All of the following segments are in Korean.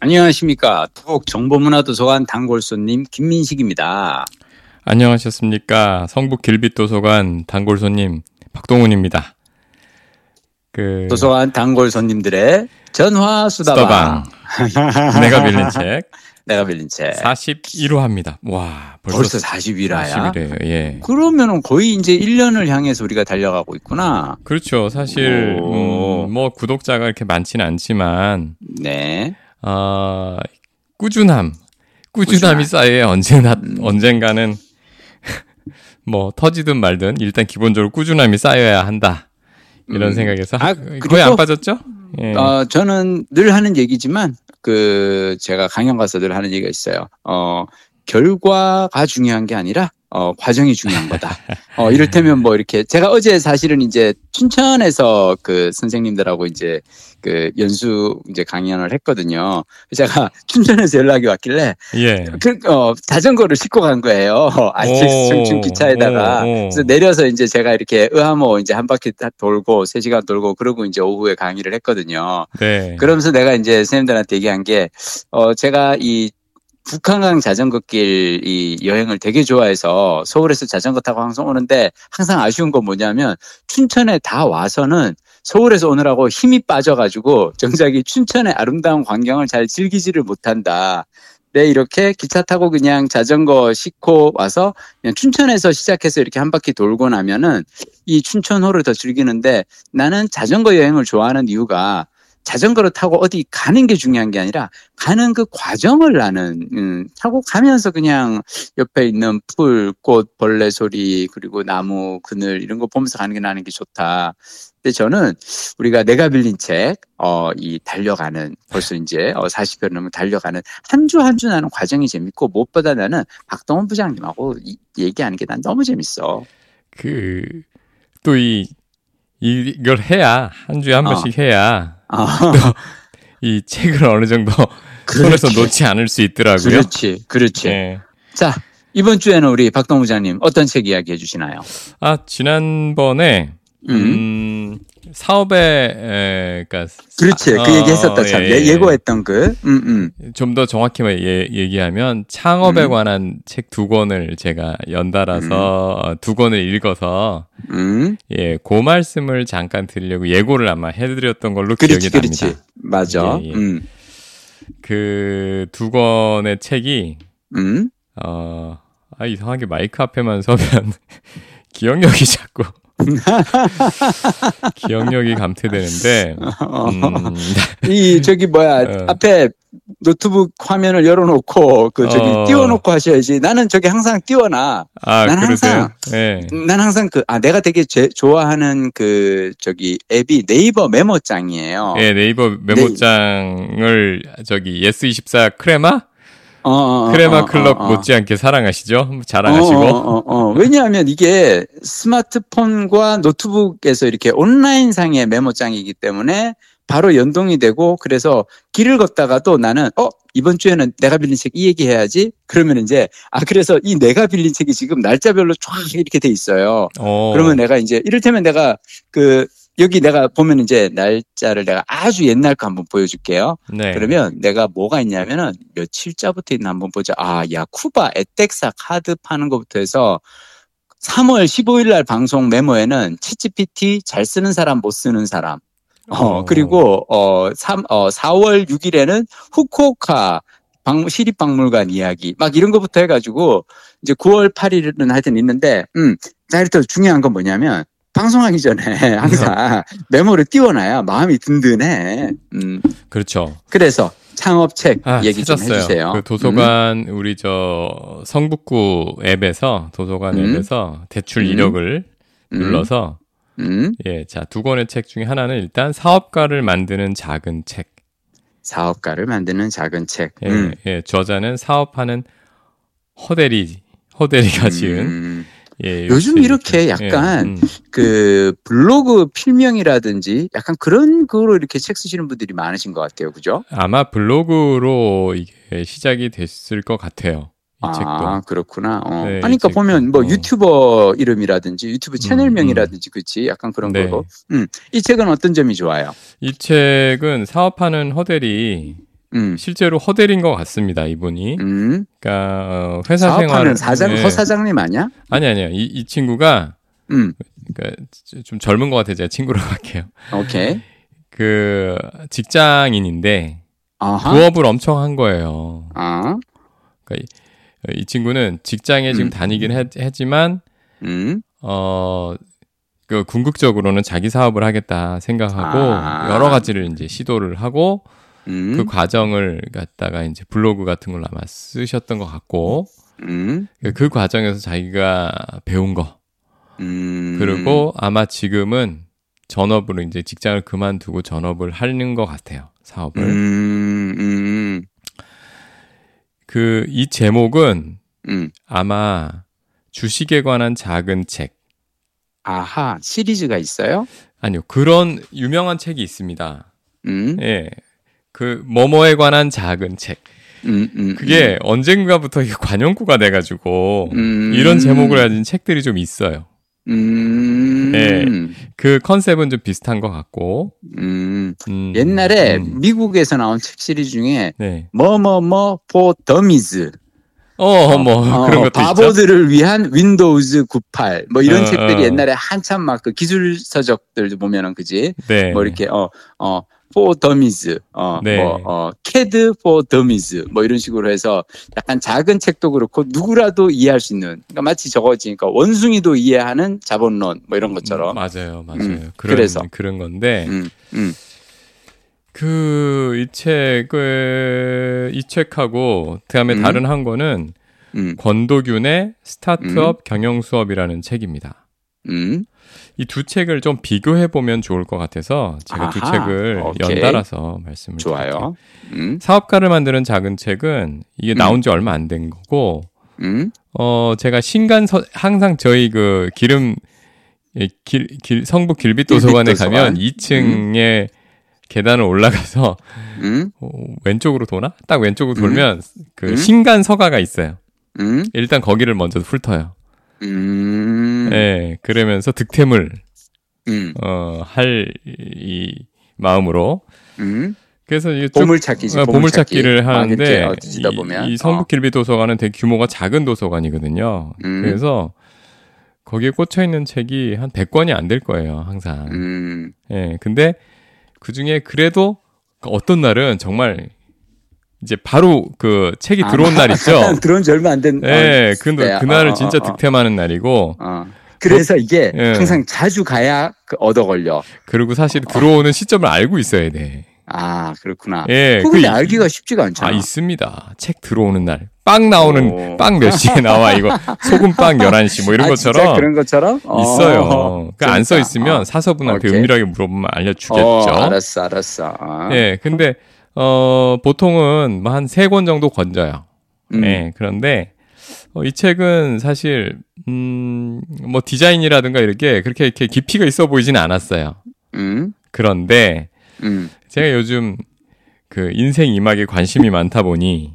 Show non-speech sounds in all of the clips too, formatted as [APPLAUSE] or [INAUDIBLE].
안녕하십니까. 토곡 정보문화도서관 단골손님 김민식입니다. 안녕하셨습니까. 성북 길빛도서관 단골손님 박동훈입니다. 그 도서관 단골손님들의 전화 수다방. 수다방. [LAUGHS] 내가 빌린 책. 내가 빌린 책. 41화입니다. 와, 벌써, 벌써 41화야? 41회요, 예. 그러면은 거의 이제 1년을 향해서 우리가 달려가고 있구나. 그렇죠. 사실, 음, 뭐, 구독자가 이렇게 많지는 않지만. 네. 어, 꾸준함. 꾸준함이 쌓여야 언제나, 음. 언젠가는 [LAUGHS] 뭐, 터지든 말든 일단 기본적으로 꾸준함이 쌓여야 한다. 이런 음. 생각에서. 아, 거의 안 빠졌죠? 예. 어, 저는 늘 하는 얘기지만, 그, 제가 강연 가서 늘 하는 얘기가 있어요. 어, 결과가 중요한 게 아니라, 어, 과정이 중요한 거다. 어, 이를테면 뭐 이렇게, 제가 어제 사실은 이제 춘천에서 그 선생님들하고 이제 그 연수 이제 강연을 했거든요. 제가 춘천에서 연락이 왔길래, 예. 그, 어, 자전거를 싣고 간 거예요. RTX 청춘 기차에다가. 그래서 내려서 이제 제가 이렇게 의하모 이제 한 바퀴 돌고, 세 시간 돌고, 그러고 이제 오후에 강의를 했거든요. 네. 그러면서 내가 이제 선생님들한테 얘기한 게, 어, 제가 이 북한강 자전거길 이 여행을 되게 좋아해서 서울에서 자전거 타고 항상 오는데 항상 아쉬운 건 뭐냐면 춘천에 다 와서는 서울에서 오느라고 힘이 빠져가지고 정작이 춘천의 아름다운 광경을 잘 즐기지를 못한다. 네, 이렇게 기차 타고 그냥 자전거 싣고 와서 그냥 춘천에서 시작해서 이렇게 한 바퀴 돌고 나면은 이 춘천호를 더 즐기는데 나는 자전거 여행을 좋아하는 이유가 자전거를 타고 어디 가는 게 중요한 게 아니라 가는 그 과정을 나는 음, 타고 가면서 그냥 옆에 있는 풀, 꽃, 벌레 소리 그리고 나무 그늘 이런 거 보면서 가는 게 나는 게 좋다. 근데 저는 우리가 내가 빌린 책, 어, 이 달려가는 벌써 이제 어, 40여 넘은 달려가는 한 주 한 주 나는 과정이 재밌고 무엇보다 나는 박동원 부장님하고 이, 얘기하는 게 난 너무 재밌어. 그 또 이 이걸 해야 한 주에 한 어. 번씩 해야 아. [LAUGHS] 이 책을 어느 정도 손에서 놓지 않을 수 있더라고요. 그렇지, 그렇지. 네. 자 이번 주에는 우리 박동 부장님 어떤 책 이야기 해 주시나요? 아 지난번에 음, 음 사업에 에, 그러니까 그렇지 그 어, 그 얘기 했었다 참 예, 예. 고했던 그 음, 음. 좀 더 정확히 예, 얘기하면 창업에 음. 관한 책 두 권을 제가 연달아서 음. 두 권을 읽어서 음. 예, 그 말씀을 잠깐 드리려고 예고를 아마 해드렸던 걸로 그렇지, 기억이 그렇지. 납니다. 맞아. 예, 예. 음. 그두 권의 책이 음? 어, 아 이상하게 마이크 앞에만 서면 [LAUGHS] 기억력이 자꾸 [LAUGHS] 기억력이 감퇴되는데 음. 이 저기 뭐야 어. 앞에 노트북 화면을 열어놓고 그 저기 어. 띄워놓고 하셔야지. 나는 저기 항상 띄워놔. 아, 난 항상 네. 난 항상 그 아 내가 되게 제, 좋아하는 그 저기 앱이 네이버 메모장이에요. 네, 네이버 메모장을 네. 저기 예스24 크레마 어, 어, 어, 크레마 클럽 못지않게 사랑하시죠? 자랑하시고. 왜냐하면 이게 스마트폰과 노트북에서 이렇게 온라인상의 메모장이기 때문에 바로 연동이 되고 그래서 길을 걷다가도 나는 어 이번 주에는 내가 빌린 책 이 얘기 해야지 그러면 이제 아 그래서 이 내가 빌린 책이 지금 날짜별로 쫙 이렇게 돼 있어요. 오. 그러면 내가 이제 이를테면 내가 그 여기 내가 보면 이제 날짜를 내가 아주 옛날 거 한번 보여줄게요. 네. 그러면 내가 뭐가 있냐면은 며칠자부터 있나 한번 보자. 아, 야, 쿠바 에텍사 카드 파는 것부터 해서 3월 15일 날 방송 메모에는 치치피티 잘 쓰는 사람 못 쓰는 사람. 어, 어. 그리고 어, 3, 어 4월 6일에는 후쿠오카 박, 시립박물관 이야기 막 이런 것부터 해가지고 이제 9월 8일은 하여튼 있는데 음, 자, 일단 중요한 건 뭐냐면 방송하기 전에 항상 [LAUGHS] 메모를 띄워놔야 마음이 든든해. 음. 그렇죠. 그래서 창업책 아, 얘기 찾았어요. 좀 해주세요. 그 도서관 음. 우리 저 성북구 앱에서 도서관 음. 앱에서 대출 음. 이력을 음. 눌러서 음. 예, 자 두 권의 책 중에 하나는 일단 사업가를 만드는 작은 책. 사업가를 만드는 작은 책. 예, 예 저자는 사업하는 허대리 허대리가 지은 예, 요즘 이렇게 약간 예, 음. 그 블로그 필명이라든지 약간 그런 거로 이렇게 책 쓰시는 분들이 많으신 것 같아요. 그죠? 아마 블로그로 이게 시작이 됐을 것 같아요. 이 아, 책도. 그렇구나. 어. 네, 하니까 보면 뭐 어. 유튜버 이름이라든지 유튜브 채널명이라든지 음, 음. 그치 약간 그런 네. 거고. 음. 이 책은 어떤 점이 좋아요? 이 책은 사업하는 허델이 음. 실제로 허델인 것 같습니다, 이분이. 음. 그러니까 어, 회사 생활 사장 네. 허 사장님 아니야? 아니 아니요. 이, 이 친구가 음. 그러니까 좀 젊은 것 같아 제가 친구로 [LAUGHS] 할게요. 오케이. 그 직장인인데 아하. 부업을 엄청 한 거예요. 아. 그러니까 이, 이 친구는 직장에 음. 지금 다니긴 했, 했지만 음. 어. 그 궁극적으로는 자기 사업을 하겠다 생각하고 아. 여러 가지를 이제 시도를 하고 음. 그 과정을 갖다가 이제 블로그 같은 걸 아마 쓰셨던 것 같고 음. 그 과정에서 자기가 배운 거 음. 그리고 아마 지금은 전업으로 이제 직장을 그만두고 전업을 하는 것 같아요 사업을 음. 음. 그이 제목은 음. 아마 주식에 관한 작은 책 아하 시리즈가 있어요? 아니요 그런 유명한 책이 있습니다. 음. 예, 그 뭐뭐에 관한 작은 책. 음, 음, 그게 음. 언젠가부터 이게 관용구가 돼가지고 음. 이런 제목을 가진 책들이 좀 있어요. 음. 네, 그 컨셉은 좀 비슷한 것 같고. 음. 음. 옛날에 미국에서 나온 책 시리즈 중에 네. 뭐뭐뭐 for dummies. 어, 뭐 어, 그런 것도 바보들을 있죠? 위한 윈도우즈 98. 뭐 이런 어, 책들이 어. 옛날에 한참 막 그 기술 서적들도 보면은 그지. 네. 뭐 이렇게 어어 어, for dummies, 어, 네. 뭐, 어, CAD for dummies, 뭐 이런 식으로 해서 약간 작은 책도 그렇고 누구라도 이해할 수 있는, 그러니까 마치 저거지니까 원숭이도 이해하는 자본론, 뭐 이런 것처럼. 음, 맞아요, 맞아요. 음, 그런, 그래서 그런 건데. 음, 음. 그, 이 책을, 이 책하고, 그 다음에 음. 다른 한 거는, 음. 권도균의 스타트업 음. 경영 수업이라는 책입니다. 음. 이두 책을 좀 비교해 보면 좋을 것 같아서 제가 아하, 두 책을 오케이. 연달아서 말씀을 좋아요. 음. 사업가를 만드는 작은 책은 이게 나온 지 음. 얼마 안 된 거고, 음. 어 제가 신간 서, 항상 저희 그 기름 길, 길 성북 길빛 도서관에 가면 2층에 음. 계단을 올라가서 음? 어, 왼쪽으로 도나? 딱 왼쪽으로 돌면 음? 그 신간 서가가 있어요. 일단 거기를 먼저 훑어요. 음. 네, 그러면서 득템을 음. 어, 할 이 마음으로 음. 그래서 이게 보물찾기지 어, 보물찾기를 하는데 어, 이, 이 성북 길비 도서관은 되게 규모가 작은 도서관이거든요. 음. 그래서 거기에 꽂혀 있는 책이 한 100권이 안 될 거예요, 항상. 음. 예. 네, 근데 그 중에 그래도 어떤 날은 정말 이제 바로 그 책이 아, 들어온 날 있죠. [LAUGHS] 들어온 지 얼마 안 된. 네, 그, 그날을 어, 진짜 어, 어. 득템하는 날이고. 어. 그래서 이게 예. 항상 자주 가야 그 얻어 걸려. 그리고 사실 들어오는 시점을 알고 있어야 돼. 아, 그렇구나. 예. 그, 알기가 쉽지가 않잖아. 아, 있습니다. 책 들어오는 날. 빵 나오는, 빵 몇 시에 나와, 이거. [LAUGHS] 소금빵 11시, 뭐 이런 아, 것처럼. 그런 것처럼? 있어요. 어, 그러니까 안 써 있으면 어. 사서분한테 오케이. 은밀하게 물어보면 알려 주겠죠. 어, 알았어, 알았어. 아. 예, 근데 어, 보통은 뭐한세 권 정도 건져요. 음. 네, 그런데 어, 이 책은 사실 음, 뭐 디자인이라든가 이렇게 그렇게 이렇게 깊이가 있어 보이지는 않았어요. 음. 그런데 음. 제가 요즘 그 인생 이막에 관심이 많다 보니.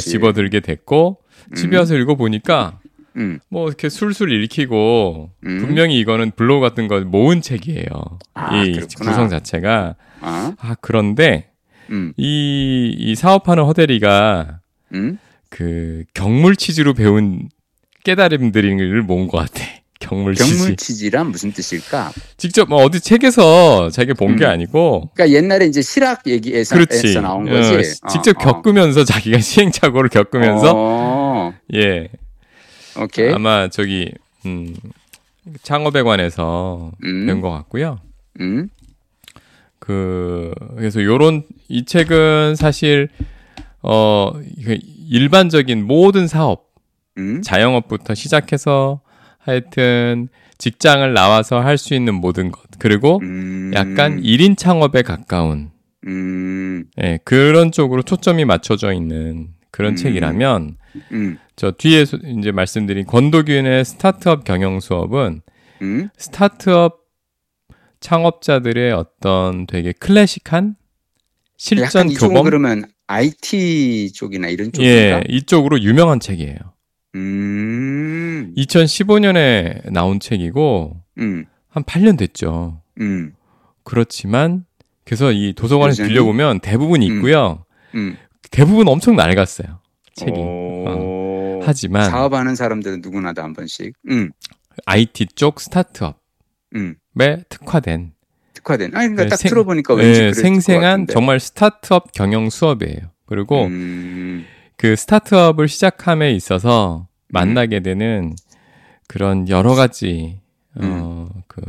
집어들게 됐고 집에 와서 읽어 보니까 음. 뭐 이렇게 술술 읽히고 음. 분명히 이거는 블로그 같은 거 모은 책이에요. 아, 이 그렇구나. 구성 자체가 아, 아 그런데 음. 이, 이 사업하는 허대리가 음? 그 경물 치즈로 배운 깨달음들을 모은 것 같아. [LAUGHS] 경물 치즈. 경물 치즈란 무슨 뜻일까? 직접 뭐 어디 책에서 자기가 본게 음. 아니고. 그러니까 옛날에 이제 실학 얘기에서. 나온 거지. 어, 직접 어, 어. 겪으면서 어. 자기가 [LAUGHS] 시행착오를 겪으면서 어. 예. 오케이. 아마 저기 음 창업에 관해서 음. 배운 것 같고요. 음. 그 그래서 요런 이 책은 사실 어 일반적인 모든 사업 음? 자영업부터 시작해서 하여튼 직장을 나와서 할 수 있는 모든 것 그리고 음. 약간 1인 창업에 가까운 음. 예, 그런 쪽으로 초점이 맞춰져 있는 그런 음. 책이라면 음. 저 뒤에 이제 말씀드린 권도균의 스타트업 경영 수업은 음? 스타트업 창업자들의 어떤 되게 클래식한 실전 교범 그러면 IT 쪽이나 이런 쪽인가? 예, 이쪽으로 유명한 책이에요. 음. 2015년에 나온 책이고 음. 한 8년 됐죠. 음. 그렇지만 그래서 이 도서관에서 빌려보면 대부분 음. 있고요. 음. 대부분 엄청 낡았어요. 책이. 어. 하지만 사업하는 사람들은 누구나 다 한 번씩. 음. IT 쪽 스타트업에 음. 특화된 특화된. 아니 그러니까 네, 딱 생, 들어보니까 왠지 네, 생생한 정말 스타트업 경영 수업이에요. 그리고 음... 그 스타트업을 시작함에 있어서 만나게 되는 그런 여러 가지 음. 어그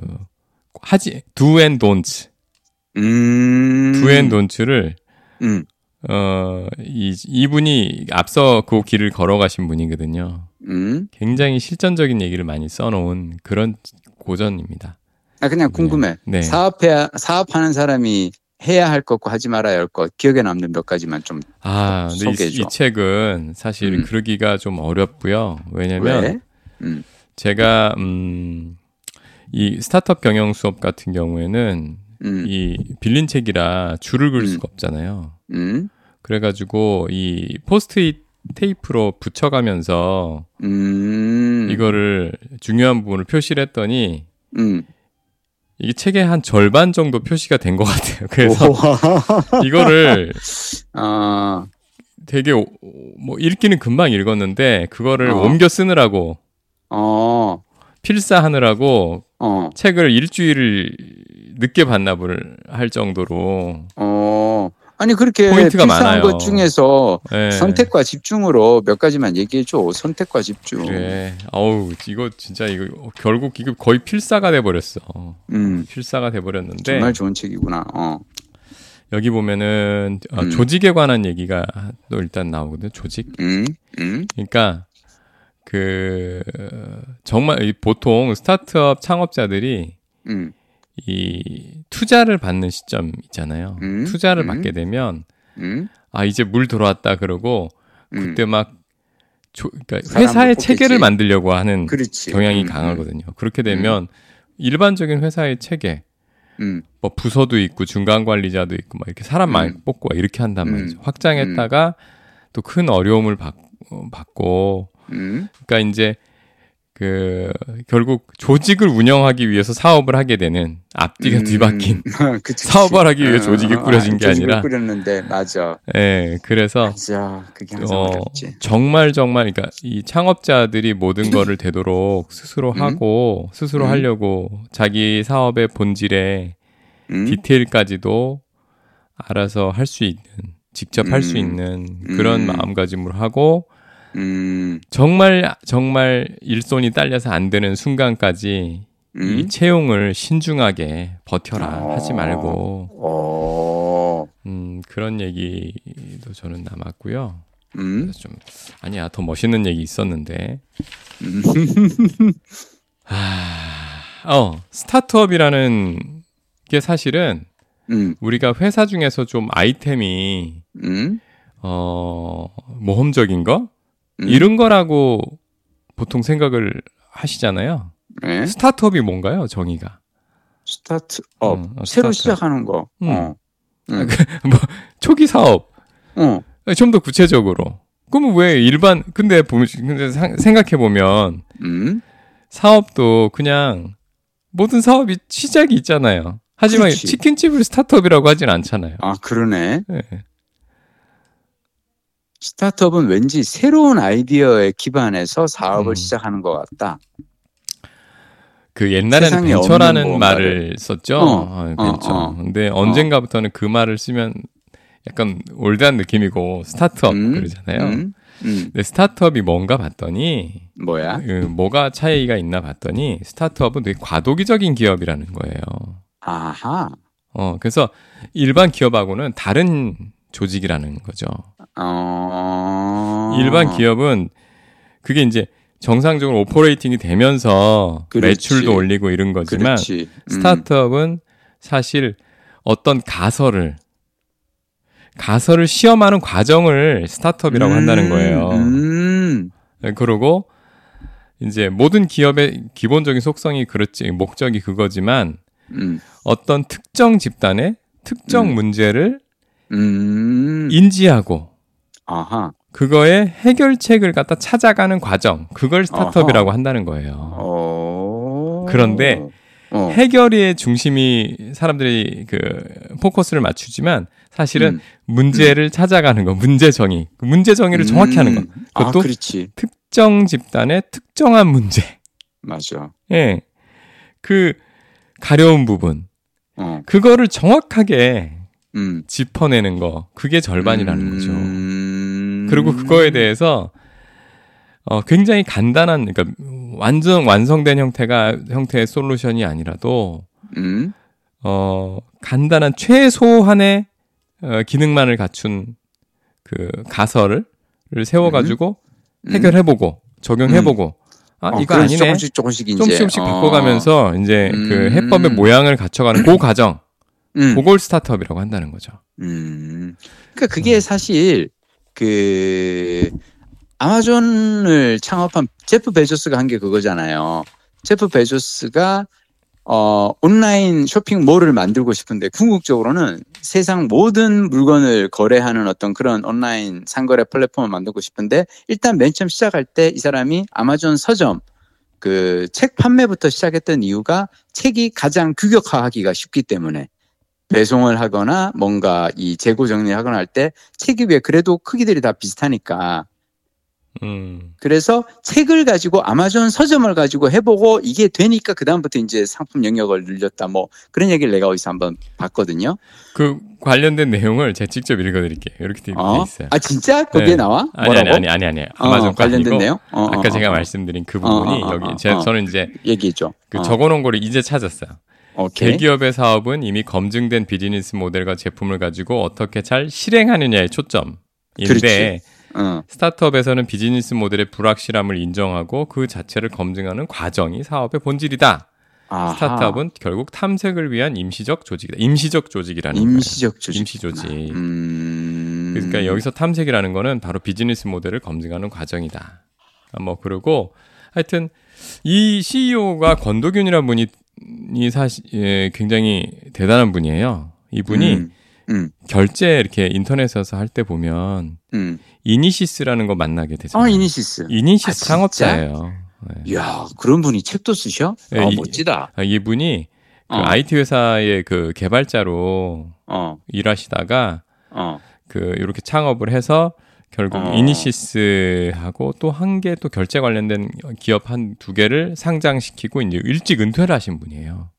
하지 두앤 돈츠 두앤 돈츠를 음. 어이 이분이 앞서 그 길을 걸어가신 분이거든요. 음. 굉장히 실전적인 얘기를 많이 써놓은 그런 고전입니다. 아 그냥 궁금해. 네. 네. 사업해 사업하는 사람이 해야 할 것과 하지 말아야 할 것 기억에 남는 몇 가지만 좀 아, 소개해 줘. 이, 이, 책은 사실 음. 그러기가 좀 어렵고요. 왜냐면 왜? 음. 제가 음, 이 스타트업 경영 수업 같은 경우에는 음. 이 빌린 책이라 줄을 그을 음. 수가 없잖아요. 음. 그래가지고 이 포스트잇 테이프로 붙여가면서 음. 이거를 중요한 부분을 표시를 했더니 이게 책의 한 절반 정도 표시가 된 것 같아요. 그래서 [LAUGHS] 이거를 아 되게 뭐 읽기는 금방 읽었는데 그거를 어. 옮겨 쓰느라고 어. 필사하느라고 어. 책을 일주일을 늦게 반납을 할 정도로 어. 아니 그렇게 포인트가 많아요. 것 중에서 네. 선택과 집중으로 몇 가지만 얘기해 줘. 선택과 집중. 그래. 어우 이거 진짜 이거 결국 이거 거의 필사가 돼 버렸어. 음. 필사가 돼 버렸는데 정말 좋은 책이구나. 어. 여기 보면은 어, 음. 조직에 관한 얘기가 또 일단 나오거든. 조직. 음. 음. 그러니까 그 정말 보통 스타트업 창업자들이 음. 이 투자를 받는 시점 있잖아요. 음? 투자를 음? 받게 되면 음? 아 이제 물 들어왔다 그러고 음. 그때 막 조, 그러니까 회사의 체계를 만들려고 하는 그렇지. 경향이 음, 음. 강하거든요. 그렇게 되면 일반적인 회사의 체계, 뭐 부서도 있고 중간 관리자도 있고 막 이렇게 사람 많이 뽑고 이렇게 한단 말이죠. 확장했다가 또 큰 어려움을 받, 어, 받고, 그러니까 이제 그 결국 조직을 운영하기 위해서 사업을 하게 되는 앞뒤가 음, 뒤바뀐 [LAUGHS] 그치, 사업을 하기 위해 어, 조직이 어, 꾸려진 게 아니라 꾸렸는데 맞아. 예, 네, 그래서 맞아. 그게 항상 어, 어렵지. 정말 정말 그러니까 이 창업자들이 모든 [LAUGHS] 거를 되도록 스스로 음? 하고 스스로 음? 하려고 자기 사업의 본질에 음? 디테일까지도 알아서 할 수 있는 직접 할수 음. 있는 그런 음. 마음가짐으로 하고 음. 정말 정말 일손이 딸려서 안 되는 순간까지 음. 이 채용을 신중하게 버텨라 어. 하지 말고 어. 음, 그런 얘기도 저는 남았고요. 음. 좀 아니야 더 멋있는 얘기 있었는데. 음. [LAUGHS] 아, 어 스타트업이라는 게 사실은 음. 우리가 회사 중에서 좀 아이템이 음. 어 모험적인 거 음. 이런 거라고 보통 생각을 하시잖아요. 네. 스타트업이 뭔가요, 정의가? 스타트업 어, 어, 새로 스타트업. 시작하는 거. 음. 어. 음. 뭐 초기 사업. 어. 좀더 구체적으로. 그러면 왜 일반 근데 보면 근데 생각해 보면 음? 사업도 그냥 모든 사업이 시작이 있잖아요. 하지만 그렇지. 치킨집을 스타트업이라고 하진 않잖아요. 아 그러네. 네. 스타트업은 왠지 새로운 아이디어에 기반해서 사업을 음. 시작하는 것 같다. 그 옛날에는 벤처라는 말을 썼죠. 어, 어, 벤처. 어, 어. 근데 언젠가부터는 그 말을 쓰면 약간 올드한 느낌이고 스타트업 음, 그러잖아요. 음, 음. 근데 스타트업이 뭔가 봤더니 뭐야? 그 뭐가 차이가 있나 봤더니 스타트업은 되게 과도기적인 기업이라는 거예요. 아하. 어 그래서 일반 기업하고는 다른 조직이라는 거죠. 어... 일반 기업은 그게 이제 정상적으로 오퍼레이팅이 되면서 그렇지. 매출도 올리고 이런 거지만 음. 스타트업은 사실 어떤 가설을 가설을 시험하는 과정을 스타트업이라고 음, 한다는 거예요. 음. 네, 그러고 이제 모든 기업의 기본적인 속성이 그렇지 목적이 그거지만 음. 어떤 특정 집단의 특정 음. 문제를 음. 인지하고 아하. 그거의 해결책을 갖다 찾아가는 과정 그걸 스타트업이라고 아하. 한다는 거예요. 어... 그런데 어. 해결의 중심이 사람들이 그 포커스를 맞추지만 사실은 음. 문제를 음. 찾아가는 거, 문제 정의, 그 문제 정의를 정확히 하는 거. 음. 그것도 아, 특정 집단의 특정한 문제. 맞아. 예. 그 가려운 부분. 어. 그거를 정확하게 음. 짚어내는 거. 그게 절반이라는 음. 거죠. 그리고 그거에 대해서 어, 굉장히 간단한, 그러니까 완전 완성된 형태가 형태의 솔루션이 아니라도 음? 어, 간단한 최소한의 어, 기능만을 갖춘 그 가설을 세워가지고 음? 해결해보고 적용해보고 아 어, 이거 아니네 조금씩 조금씩 이제 조금씩 조금씩 어. 바꿔가면서 이제 음. 그 해법의 모양을 갖춰가는 그 과정 음. 그걸 스타트업이라고 한다는 거죠. 음. 그러니까 그게 어. 사실 그 아마존을 창업한 제프 베조스가 한 게 그거잖아요. 제프 베조스가 어, 온라인 쇼핑몰을 만들고 싶은데 궁극적으로는 세상 모든 물건을 거래하는 어떤 그런 온라인 상거래 플랫폼을 만들고 싶은데 일단 맨 처음 시작할 때 이 사람이 아마존 서점 그 책 판매부터 시작했던 이유가 책이 가장 규격화하기가 쉽기 때문에 배송을 하거나 뭔가 이 재고 정리하거나 할 때 책이 왜 그래도 크기들이 다 비슷하니까 음. 그래서 책을 가지고 아마존 서점을 가지고 해보고 이게 되니까 그다음부터 이제 상품 영역을 늘렸다 뭐 그런 얘기를 내가 어디서 한번 봤거든요. 그 관련된 내용을 제가 직접 읽어드릴게요. 이렇게 되어 어? 있어요. 아 진짜 거기에 네. 나와? 아니 아니 아니 아니 아니 아마존 어, 관련된 내용? 어, 아까 어, 제가 어. 말씀드린 그 부분이 여기 제 저는 이제 얘기했죠. 그 적어놓은 거를 이제 찾았어요. 오케이. 대기업의 사업은 이미 검증된 비즈니스 모델과 제품을 가지고 어떻게 잘 실행하느냐에 초점인데 그렇지. 어. 스타트업에서는 비즈니스 모델의 불확실함을 인정하고 그 자체를 검증하는 과정이 사업의 본질이다. 아하. 스타트업은 결국 탐색을 위한 임시적 조직이다. 임시적 조직이라는 임시적 조직. 임시 조직. 음... 그러니까 여기서 탐색이라는 거는 바로 비즈니스 모델을 검증하는 과정이다. 아, 뭐 그리고 하여튼 이 CEO가 권도균이라는 분이 사실 예, 굉장히 대단한 분이에요. 이분이 음. 음. 결제 이렇게 인터넷에서 할 때 보면 음. 이니시스라는 거 만나게 되잖아요. 어, 이니시스. 이니시스 아, 창업자예요. 네. 이야, 그런 분이 책도 쓰셔? 네, 아, 멋지다. 아, 이분이 그 어. IT 회사의 그 개발자로 어. 일하시다가 어. 그 이렇게 창업을 해서 결국 어. 이니시스하고 또 한 개 또 결제 관련된 기업 한 두 개를 상장시키고 이제 일찍 은퇴를 하신 분이에요.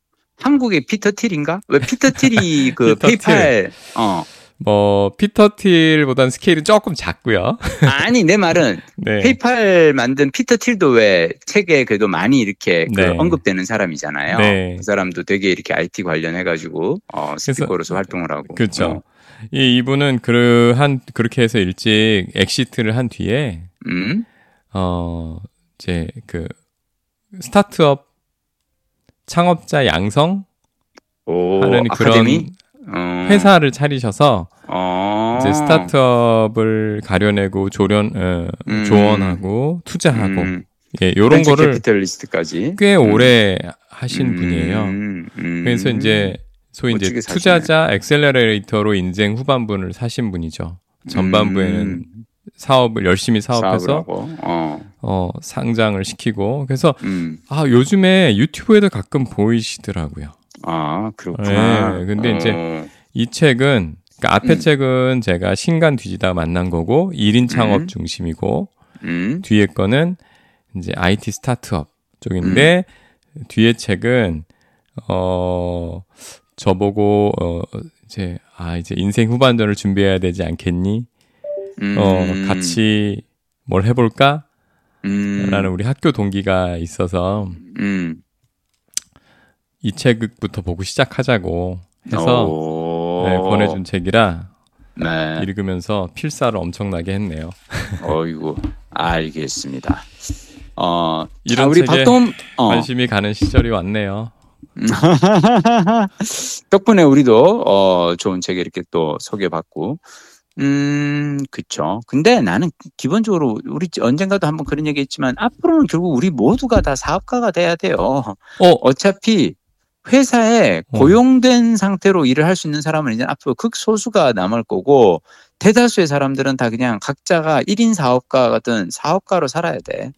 한국의 피터 틸인가? 왜 피터 틸이 [LAUGHS] 그 피터 페이팔 어. 뭐 피터 틸보다는 스케일은 조금 작고요. [LAUGHS] 아니 내 말은 네. 페이팔 만든 피터 틸도 왜 책에 그래도 많이 이렇게 그 네. 언급되는 사람이잖아요. 네. 그 사람도 되게 이렇게 IT 관련해 가지고 어, 스피커로서 활동을 하고. 그렇죠. 어. 이 이분은 그한 그렇게 해서 일찍 exit을 한 뒤에 음? 어 이제 그 스타트업 창업자 양성 오, 하는 아카데미? 그런 어. 회사를 차리셔서 어. 이제 스타트업을 가려내고 조련 어, 음. 조언하고 투자하고 음. 예, 요런 거를 capitalist까지 꽤 음. 오래 하신 음. 분이에요. 음. 그래서 이제 소위 이제 투자자 accelerator로 인생 후반부를 사신 분이죠. 전반부에는 음. 사업을 열심히 사업해서 어. 어. 상장을 시키고 그래서 음. 아 요즘에 유튜브에도 가끔 보이시더라고요. 아 그렇구나. 네, 근데 어. 이제 이 책은 그러니까 앞에 음. 책은 제가 신간 뒤지다 만난 거고 1인 창업 음. 중심이고 음. 뒤에 거는 이제 IT 스타트업 쪽인데 음. 뒤에 책은 어 저보고 어 이제 아 이제 인생 후반전을 준비해야 되지 않겠니? 음. 어, 같이 뭘 해볼까? 음. 라는 우리 학교 동기가 있어서, 음. 이 책부터 보고 시작하자고 해서, 네, 보내준 책이라, 네. 읽으면서 필사를 엄청나게 했네요. [LAUGHS] 어이구, 알겠습니다. 어, 이런 자, 우리 박동 어. 관심이 가는 시절이 왔네요. [LAUGHS] 덕분에 우리도 어, 좋은 책 이렇게 또 소개받고 음, 그쵸. 근데 나는 기본적으로 우리 언젠가도 한번 그런 얘기 했지만 앞으로는 결국 우리 모두가 다 사업가가 돼야 돼요. 어. 어차피 회사에 어. 고용된 상태로 일을 할 수 있는 사람은 이제 앞으로 극소수가 남을 거고 대다수의 사람들은 다 그냥 각자가 1인 사업가 같은 사업가로 살아야 돼.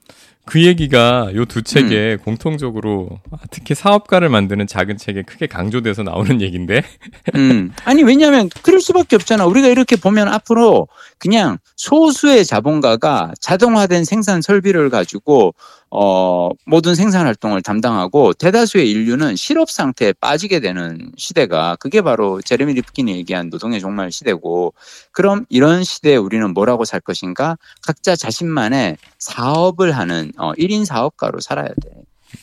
그 얘기가 요 두 책에 음. 공통적으로 아, 특히 사업가를 만드는 작은 책에 크게 강조돼서 나오는 얘기인데. 음. [LAUGHS] 아니 왜냐하면 그럴 수밖에 없잖아. 우리가 이렇게 보면 앞으로 그냥 소수의 자본가가 자동화된 생산 설비를 가지고 어, 모든 생산 활동을 담당하고 대다수의 인류는 실업 상태에 빠지게 되는 시대가 그게 바로 제레미 리프킨이 얘기한 노동의 종말 시대고 그럼 이런 시대에 우리는 뭐라고 살 것인가? 각자 자신만의 사업을 하는 어, 1인 사업가로 살아야 돼.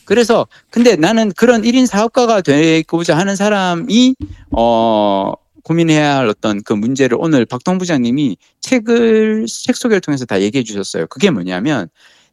그래서 근데 나는 그런 1인 사업가가 되고자 하는 사람이 어 고민해야 할 어떤 그 문제를 오늘 박동 부장님이 책을 책 소개를 통해서 다 얘기해 주셨어요. 그게 뭐냐면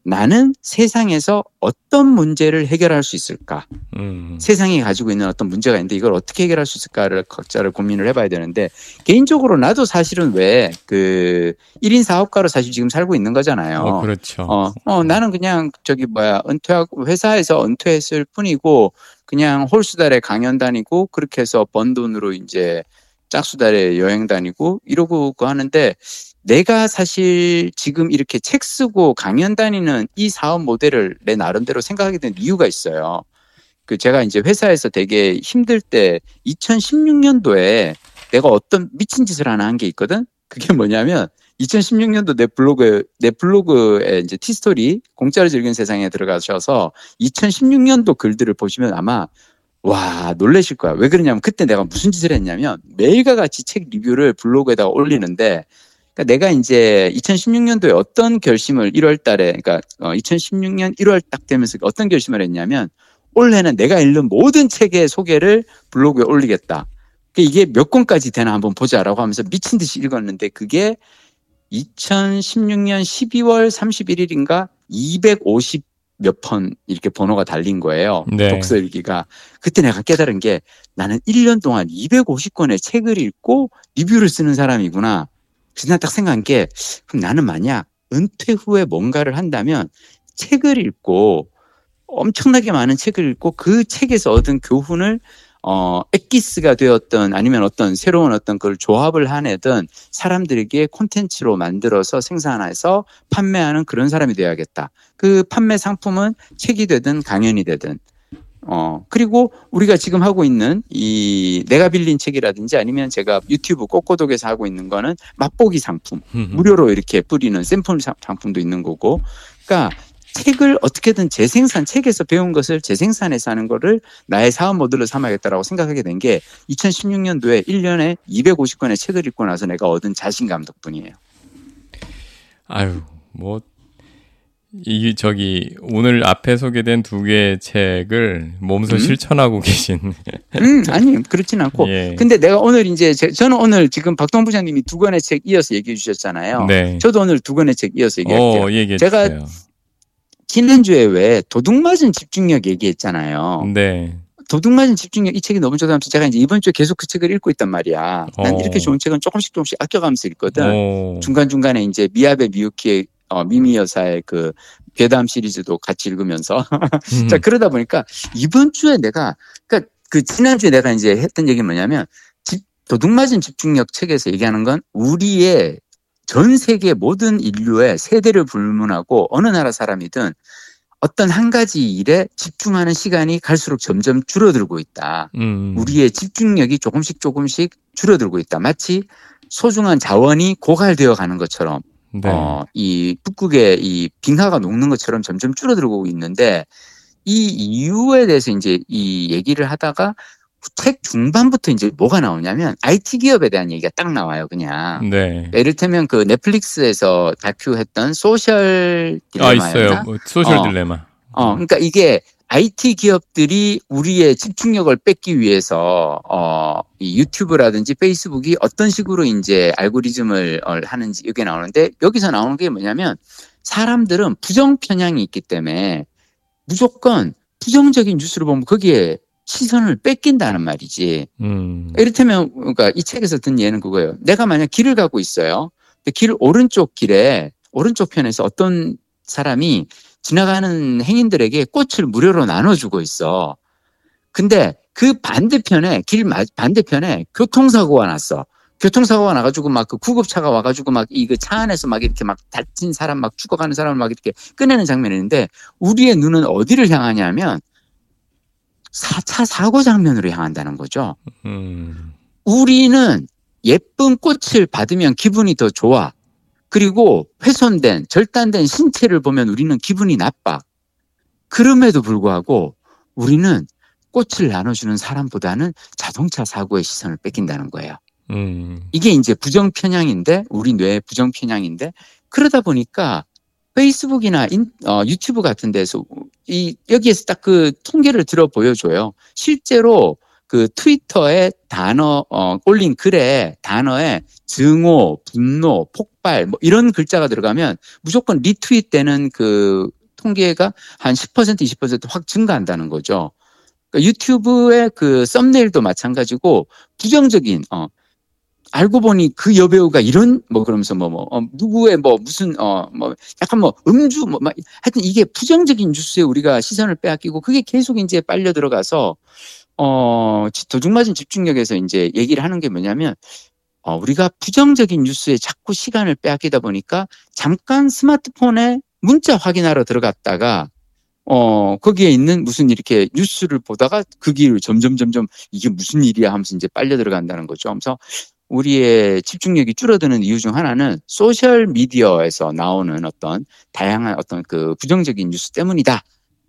나는 세상에서 어떤 문제를 해결할 수 있을까? 음. 세상이 가지고 있는 어떤 문제가 있는데 이걸 어떻게 해결할 수 있을까를 각자를 고민을 해봐야 되는데 개인적으로 나도 사실은 왜 그 1인 사업가로 사실 지금 살고 있는 거잖아요. 어, 그렇죠. 어, 어, 나는 그냥 저기 뭐야 은퇴하고 회사에서 은퇴했을 뿐이고 그냥 홀수달에 강연 다니고 그렇게 해서 번 돈으로 이제 짝수달에 여행 다니고 이러고 하는데 내가 사실 지금 이렇게 책 쓰고 강연 다니는 이 사업 모델을 내 나름대로 생각하게 된 이유가 있어요. 그 제가 이제 회사에서 되게 힘들 때 2016년도에 내가 어떤 미친 짓을 하나 한 게 있거든. 그게 뭐냐면 2016년도 내 블로그에 내 블로그에 이제 티스토리 공짜로 즐기는 세상에 들어가셔서 2016년도 글들을 보시면 아마 와 놀라실 거야. 왜 그러냐면 그때 내가 무슨 짓을 했냐면 매일과 같이 책 리뷰를 블로그에다가 올리는데 그러니까 내가 이제 2016년도에 어떤 결심을 1월 달에, 그러니까 2016년 어, 1월 딱 되면서 어떤 결심을 했냐면 올해는 내가 읽는 모든 책의 소개를 블로그에 올리겠다. 그러니까 이게 몇 권까지 되나 한번 보자라고 하면서 미친 듯이 읽었는데 그게 2016년 12월 31일인가 250 몇 번 이렇게 번호가 달린 거예요. 네. 독서 일기가. 그때 내가 깨달은 게 나는 1년 동안 250권의 책을 읽고 리뷰를 쓰는 사람이구나. 그래서 딱 생각한 게 그럼 나는 만약 은퇴 후에 뭔가를 한다면 책을 읽고 엄청나게 많은 책을 읽고 그 책에서 얻은 교훈을 어, 엑기스가 되었던 아니면 어떤 새로운 어떤 그걸 조합을 하내든 사람들에게 콘텐츠로 만들어서 생산해서 판매하는 그런 사람이 되어야겠다. 그 판매 상품은 책이 되든 강연이 되든 어, 그리고 우리가 지금 하고 있는 이 내가 빌린 책이라든지 아니면 제가 유튜브 꼬꼬독에서 하고 있는 거는 맛보기 상품. 무료로 이렇게 뿌리는 샘플 상품도 있는 거고. 그러니까 책을 어떻게든 재생산, 책에서 배운 것을 재생산해서 하는 거를 나의 사업 모델로 삼아야겠다라고 생각하게 된 게 2016년도에 1년에 250권의 책을 읽고 나서 내가 얻은 자신감 덕분이에요. 아유, 뭐 이 저기 오늘 앞에 소개된 두 개의 책을 몸소 음? 실천하고 계신. [LAUGHS] 음 아니 그렇진 않고. 예. 근데 내가 오늘 이제 제, 저는 오늘 지금 박동 부장님이 두 권의 책 이어서 얘기해 주셨잖아요. 네. 저도 오늘 두 권의 책 이어서 얘기할게요. 오, 얘기해 제가. 지난주에 왜 도둑맞은 집중력 얘기했잖아요. 네. 도둑맞은 집중력 이 책이 너무 좋다면서 제가 이제 이번 주에 계속 그 책을 읽고 있단 말이야. 난 어. 이렇게 좋은 책은 조금씩 조금씩 아껴가면서 읽거든. 오. 중간중간에 이제 미아베 미유키의 어, 미미 여사의 그 괴담 시리즈도 같이 읽으면서 [LAUGHS] 음. 자 그러다 보니까 이번 주에 내가 그러니까 그 지난주에 내가 이제 했던 얘기 뭐냐면 집, 도둑맞은 집중력 책에서 얘기하는 건 우리의 전 세계 모든 인류의 세대를 불문하고 어느 나라 사람이든 어떤 한 가지 일에 집중하는 시간이 갈수록 점점 줄어들고 있다. 음. 우리의 집중력이 조금씩 조금씩 줄어들고 있다. 마치 소중한 자원이 고갈되어 가는 것처럼 네. 어, 이 북극의 이 빙하가 녹는 것처럼 점점 줄어들고 있는데 이 이유에 대해서 이제 이 얘기를 하다가 책 중반부터 이제 뭐가 나오냐면 IT 기업에 대한 얘기가 딱 나와요, 그냥. 네. 예를 들면 그 넷플릭스에서 다큐했던 소셜 딜레마였나? 아, 있어요. 뭐 소셜 어, 딜레마. 어, 그러니까 이게 IT 기업들이 우리의 집중력을 뺏기 위해서 어, 이 유튜브라든지 페이스북이 어떤 식으로 이제 알고리즘을 어, 하는지 여기 나오는데 여기서 나오는 게 뭐냐면 사람들은 부정 편향이 있기 때문에 무조건 부정적인 뉴스를 보면 거기에 시선을 뺏긴다는 말이지. 음. 이를테면 그러니까 이 책에서 든 예는 그거예요. 내가 만약 길을 가고 있어요. 길 오른쪽 길에 오른쪽 편에서 어떤 사람이 지나가는 행인들에게 꽃을 무료로 나눠주고 있어. 근데 그 반대편에 길 반대편에 교통사고가 났어. 교통사고가 나가지고 막 그 구급차가 와가지고 막 이 그 차 안에서 막 이렇게 막 다친 사람 막 죽어가는 사람을 막 이렇게 꺼내는 장면인데 우리의 눈은 어디를 향하냐면 4차 사고 장면으로 향한다는 거죠. 음. 우리는 예쁜 꽃을 받으면 기분이 더 좋아. 그리고 훼손된, 절단된 신체를 보면 우리는 기분이 나빠. 그럼에도 불구하고 우리는 꽃을 나눠주는 사람보다는 자동차 사고의 시선을 뺏긴다는 거예요. 음. 이게 이제 부정편향인데, 우리 뇌의 부정편향인데, 그러다 보니까 페이스북이나 인, 어, 유튜브 같은 데서 이, 여기에서 딱 그 통계를 들어 보여줘요. 실제로 그 트위터에 단어, 어, 올린 글에 단어에 증오, 분노, 폭발, 뭐 이런 글자가 들어가면 무조건 리트윗 되는 그 통계가 한 10%, 20%확 증가한다는 거죠. 그러니까 유튜브의 그 썸네일도 마찬가지고 부정적인 어 알고 보니 그 여배우가 이런 뭐 그러면서 뭐뭐 어, 누구의 뭐 무슨 어 뭐 약간 뭐 음주 뭐 막 하여튼 이게 부정적인 뉴스에 우리가 시선을 빼앗기고 그게 계속 이제 빨려 들어가서 어 도둑맞은 집중력에서 이제 얘기를 하는 게 뭐냐면 어 우리가 부정적인 뉴스에 자꾸 시간을 빼앗기다 보니까 잠깐 스마트폰에 문자 확인하러 들어갔다가 어, 거기에 있는 무슨 이렇게 뉴스를 보다가 그 길을 점점 점점 이게 무슨 일이야 하면서 이제 빨려 들어간다는 거죠. 하면서 우리의 집중력이 줄어드는 이유 중 하나는 소셜 미디어에서 나오는 어떤 다양한 어떤 그 부정적인 뉴스 때문이다.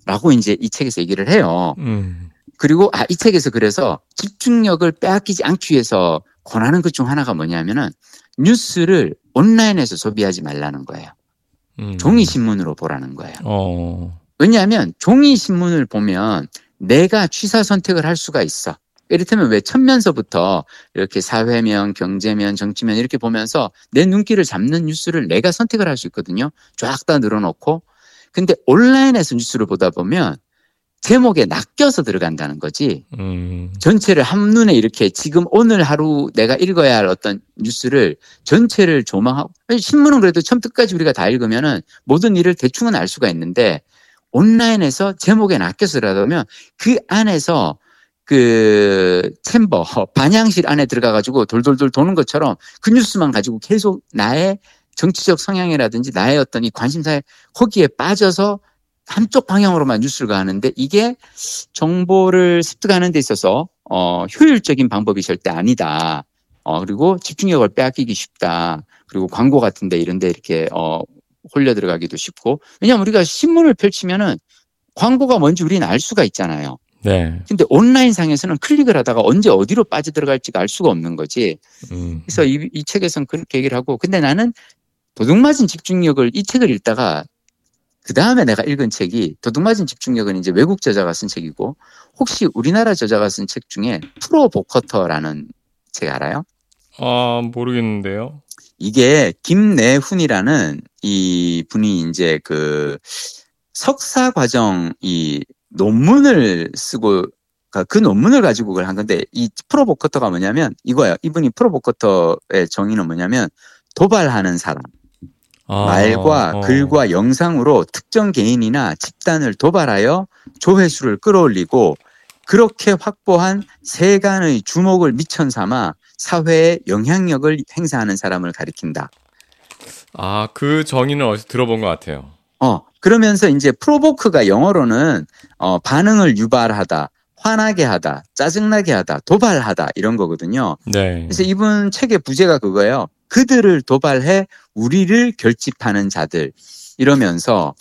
라고 이제 이 책에서 얘기를 해요. 음. 그리고 아, 이 책에서 그래서 집중력을 빼앗기지 않기 위해서 권하는 것 중 하나가 뭐냐면은 뉴스를 온라인에서 소비하지 말라는 거예요. 음. 종이 신문으로 보라는 거예요. 어. 왜냐하면 종이 신문을 보면 내가 취사 선택을 할 수가 있어. 이를테면 왜 천면서부터 이렇게 사회면, 경제면, 정치면 이렇게 보면서 내 눈길을 잡는 뉴스를 내가 선택을 할 수 있거든요. 쫙 다 늘어놓고. 근데 온라인에서 뉴스를 보다 보면 제목에 낚여서 들어간다는 거지. 음. 전체를 한눈에 이렇게 지금 오늘 하루 내가 읽어야 할 어떤 뉴스를 전체를 조망하고 신문은 그래도 처음부터까지 우리가 다 읽으면은 모든 일을 대충은 알 수가 있는데 온라인에서 제목에 낚여서 들어가면 그 안에서 그 챔버 반향실 안에 들어가 가지고 돌돌돌 도는 것처럼 그 뉴스만 가지고 계속 나의 정치적 성향이라든지 나의 어떤 이 관심사에 거기에 빠져서 한쪽 방향으로만 뉴스를 가는데 이게 정보를 습득하는 데 있어서 어 효율적인 방법이 절대 아니다. 어 그리고 집중력을 빼앗기기 쉽다. 그리고 광고 같은데 이런데 이렇게 어 홀려 들어가기도 쉽고 왜냐하면 우리가 신문을 펼치면은 광고가 뭔지 우리는 알 수가 있잖아요. 네. 근데 온라인 상에서는 클릭을 하다가 언제 어디로 빠져들어갈지가 알 수가 없는 거지. 음. 그래서 이, 이 책에서는 그렇게 얘기를 하고 근데 나는 도둑맞은 집중력을 이 책을 읽다가 그 다음에 내가 읽은 책이 도둑맞은 집중력은 이제 외국 저자가 쓴 책이고 혹시 우리나라 저자가 쓴 책 중에 프로 보커터라는 책 알아요? 아 모르겠는데요. 이게 김내훈이라는 이 분이 이제 그 석사 과정 이 논문을 쓰고 그러니까 그 논문을 가지고 그걸 한 건데 이 프로보커터가 뭐냐면 이거예요. 이분이 프로보커터의 정의는 뭐냐면 도발하는 사람. 아, 말과 어. 글과 영상으로 특정 개인이나 집단을 도발하여 조회수를 끌어올리고 그렇게 확보한 세간의 주목을 미천 삼아 사회에 영향력을 행사하는 사람을 가리킨다. 아, 그 정의는 어디서 들어본 것 같아요. 어, 그러면서 이제 프로보크가 영어로는 어, 반응을 유발하다, 화나게 하다, 짜증나게 하다, 도발하다 이런 거거든요. 네. 그래서 이분 책의 부제가 그거예요. 그들을 도발해 우리를 결집하는 자들 이러면서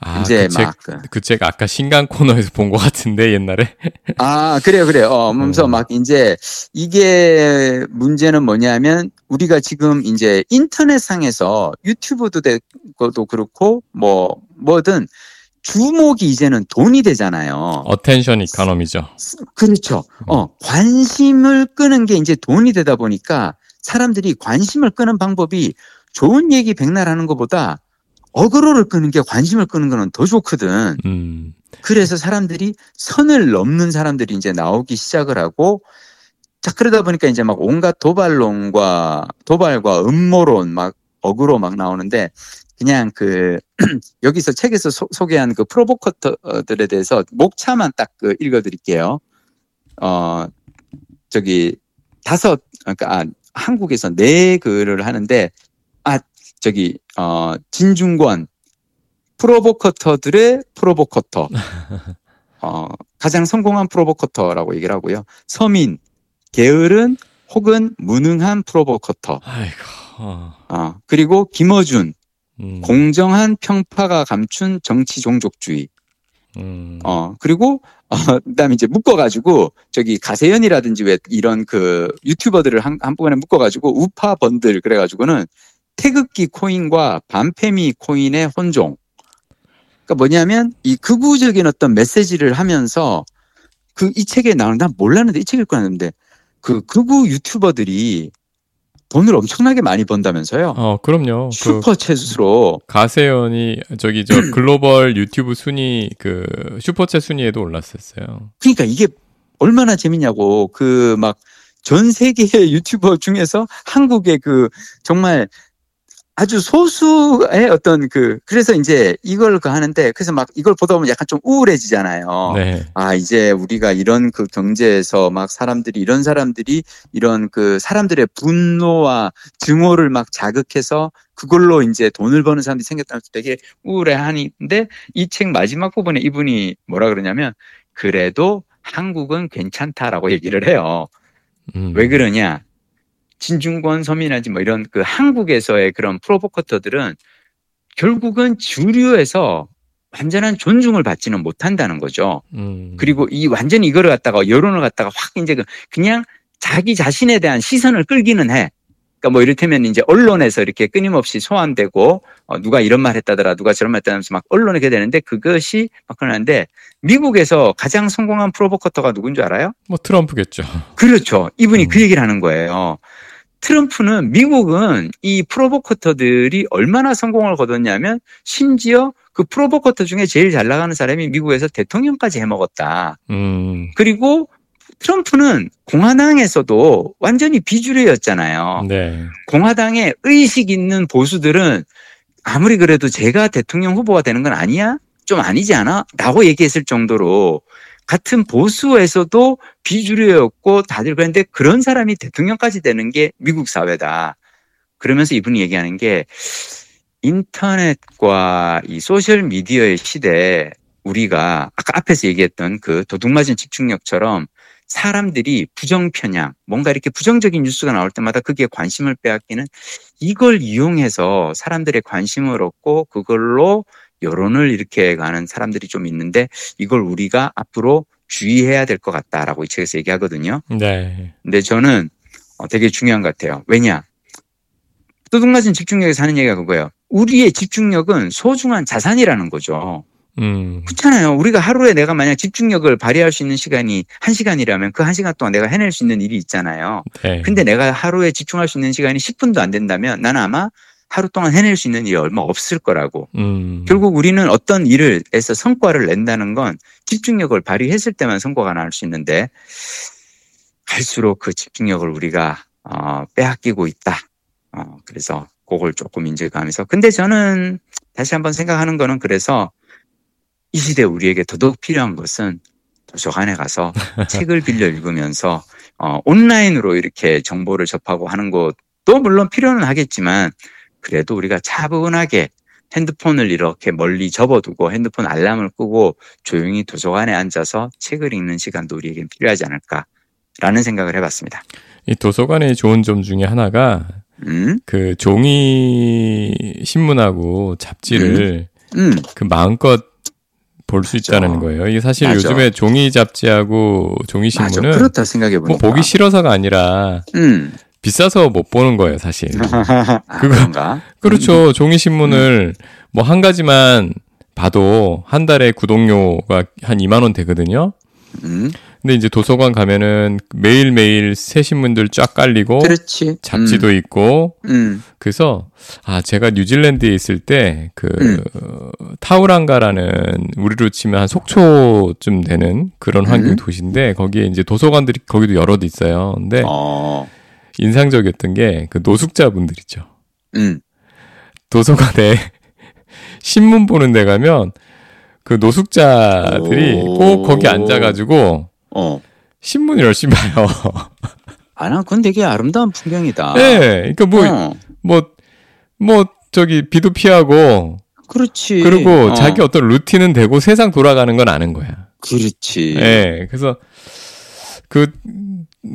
아, 이제 그 막. 그, 그책 아까 신간 코너에서 본 것 같은데, 옛날에. 아, 그래요, 그래요. 어, 그러면서 음. 막 이제 이게 문제는 뭐냐면 우리가 지금 이제 인터넷상에서 유튜브도 되고도 그렇고 뭐 뭐든 주목이 이제는 돈이 되잖아요. attention economy죠. 그렇죠. 어, 관심을 끄는 게 이제 돈이 되다 보니까 사람들이 관심을 끄는 방법이 좋은 얘기 백날 하는 것보다 어그로를 끄는 게 관심을 끄는 거는 더 좋거든. 음. 그래서 사람들이 선을 넘는 사람들이 이제 나오기 시작을 하고 자 그러다 보니까 이제 막 온갖 도발론과 도발과 음모론 막 어그로 막 나오는데 그냥 그 [CLEARS THROAT] 여기서 책에서 소, 개한 그 프로보커터들에 대해서 목차만 딱 그 읽어드릴게요. 어 저기 다섯 그러니까 아, 한국에서 네 글을 하는데 아 저기 어 진중권 프로보커터들의 프로보커터 [LAUGHS] 어 가장 성공한 프로보커터라고 얘기를 하고요. 서민 게으른 혹은 무능한 프로보커터. 아이고. 어. 어 그리고 김어준 음. 공정한 평파가 감춘 정치 종족주의. 음. 어 그리고 어, 그다음에 이제 묶어가지고 저기 가세연이라든지 왜 이런 그 유튜버들을 한, 한꺼번에 묶어가지고 우파 번들 그래가지고는 태극기 코인과 반페미 코인의 혼종. 그러니까 뭐냐면 이 극우적인 어떤 메시지를 하면서 그 이 책에 나오는 난 몰랐는데 이 책 읽고 왔는데 그 극우 유튜버들이 돈을 엄청나게 많이 번다면서요? 어, 그럼요. 슈퍼챗으로. 그 가세연이 저기 저 글로벌 유튜브 순위 그 슈퍼챗 순위에도 올랐었어요. 그러니까 이게 얼마나 재밌냐고 그 막 전 세계의 [LAUGHS] 유튜버 중에서 한국의 그 정말 아주 소수의 어떤 그 그래서 이제 이걸 그 하는데 그래서 막 이걸 보다 보면 약간 좀 우울해지잖아요. 네. 아 이제 우리가 이런 그 경제에서 막 사람들이 이런 사람들이 이런 그 사람들의 분노와 증오를 막 자극해서 그걸로 이제 돈을 버는 사람들이 생겼다는 되게 우울해하는데 이 책 마지막 부분에 이분이 뭐라 그러냐면 그래도 한국은 괜찮다라고 얘기를 해요. 음. 왜 그러냐? 진중권 서민하지 뭐 이런 그 한국에서의 그런 프로보커터들은 결국은 주류에서 완전한 존중을 받지는 못한다는 거죠. 음. 그리고 이 완전히 이거를 갖다가 여론을 갖다가 확 이제 그 그냥 자기 자신에 대한 시선을 끌기는 해. 그러니까 뭐 이를테면 이제 언론에서 이렇게 끊임없이 소환되고 어, 누가 이런 말 했다더라 누가 저런 말 했다면서 막 언론에 게 되는데 그것이 막 그러는데 미국에서 가장 성공한 프로보커터가 누군 줄 알아요? 뭐 트럼프겠죠. 그렇죠. 이분이 음. 그 얘기를 하는 거예요. 트럼프는 미국은 이 프로보커터들이 얼마나 성공을 거뒀냐면 심지어 그 프로보커터 중에 제일 잘 나가는 사람이 미국에서 대통령까지 해먹었다. 음. 그리고 트럼프는 공화당에서도 완전히 비주류였잖아요. 네. 공화당에 의식 있는 보수들은 아무리 그래도 제가 대통령 후보가 되는 건 아니야? 좀 아니지 않아? 라고 얘기했을 정도로 같은 보수에서도 비주류였고 다들 그런데 그런 사람이 대통령까지 되는 게 미국 사회다. 그러면서 이분이 얘기하는 게 인터넷과 이 소셜 미디어의 시대에 우리가 아까 앞에서 얘기했던 그 도둑맞은 집중력처럼 사람들이 부정 편향, 뭔가 이렇게 부정적인 뉴스가 나올 때마다 그게 관심을 빼앗기는 이걸 이용해서 사람들의 관심을 얻고 그걸로 여론을 이렇게 가는 사람들이 좀 있는데 이걸 우리가 앞으로 주의해야 될 것 같다라고 이 책에서 얘기하거든요. 네. 근데 저는 어, 되게 중요한 것 같아요. 왜냐? 도둑맞은 집중력에서 하는 얘기가 그거예요. 우리의 집중력은 소중한 자산이라는 거죠. 음. 그렇잖아요. 우리가 하루에 내가 만약 집중력을 발휘할 수 있는 시간이 한 시간이라면 그 한 시간 동안 내가 해낼 수 있는 일이 있잖아요. 네. 근데 내가 하루에 집중할 수 있는 시간이 10분도 안 된다면 나는 아마 하루 동안 해낼 수 있는 일이 얼마 없을 거라고. 음. 결국 우리는 어떤 일을 해서 성과를 낸다는 건 집중력을 발휘했을 때만 성과가 날 수 있는데 갈수록 그 집중력을 우리가 어, 빼앗기고 있다. 어, 그래서 그걸 조금 인지감해서 근데 저는 다시 한번 생각하는 거는 그래서 이 시대 우리에게 더더욱 필요한 것은 도서관에 가서 [LAUGHS] 책을 빌려 읽으면서 어, 온라인으로 이렇게 정보를 접하고 하는 것도 물론 필요는 하겠지만 그래도 우리가 차분하게 핸드폰을 이렇게 멀리 접어두고 핸드폰 알람을 끄고 조용히 도서관에 앉아서 책을 읽는 시간도 우리에겐 필요하지 않을까라는 생각을 해봤습니다. 이 도서관의 좋은 점 중에 하나가 음? 그 종이 신문하고 잡지를 음. 음. 그 마음껏 볼 수 있다는 거예요. 이게 사실 맞아. 요즘에 종이 잡지하고 종이 신문은 뭐 보기 싫어서가 아니라 음. 비싸서 못 보는 거예요, 사실. [LAUGHS] 아, 그거 그렇죠. 음. 종이 신문을 음. 뭐한 가지만 봐도 한 달에 구독료가 한 2만 원 되거든요. 음. 근데 이제 도서관 가면은 매일매일 새 신문들 쫙 깔리고 그렇지. 잡지도 음. 있고 음. 그래서 아 제가 뉴질랜드에 있을 때그 음. 타우랑가라는 우리로 치면 한 속초쯤 되는 그런 환경 도시인데 거기에 이제 도서관들이 거기도 여러 개 있어요. 근데 어. 인상적이었던 게 그 노숙자분들 있죠. 음. 도서관에 [LAUGHS] 신문 보는 데 가면 그 노숙자들이 꼭 거기 앉아가지고 어. 신문을 열심히 봐요. 아, 난 그건 되게 아름다운 풍경이다. 네, 그러니까 뭐, 어. 뭐, 뭐, 저기, 비도 피하고. 그렇지. 그리고 어. 자기 어떤 루틴은 되고 세상 돌아가는 건 아는 거야. 그렇지. 네, 그래서, 그,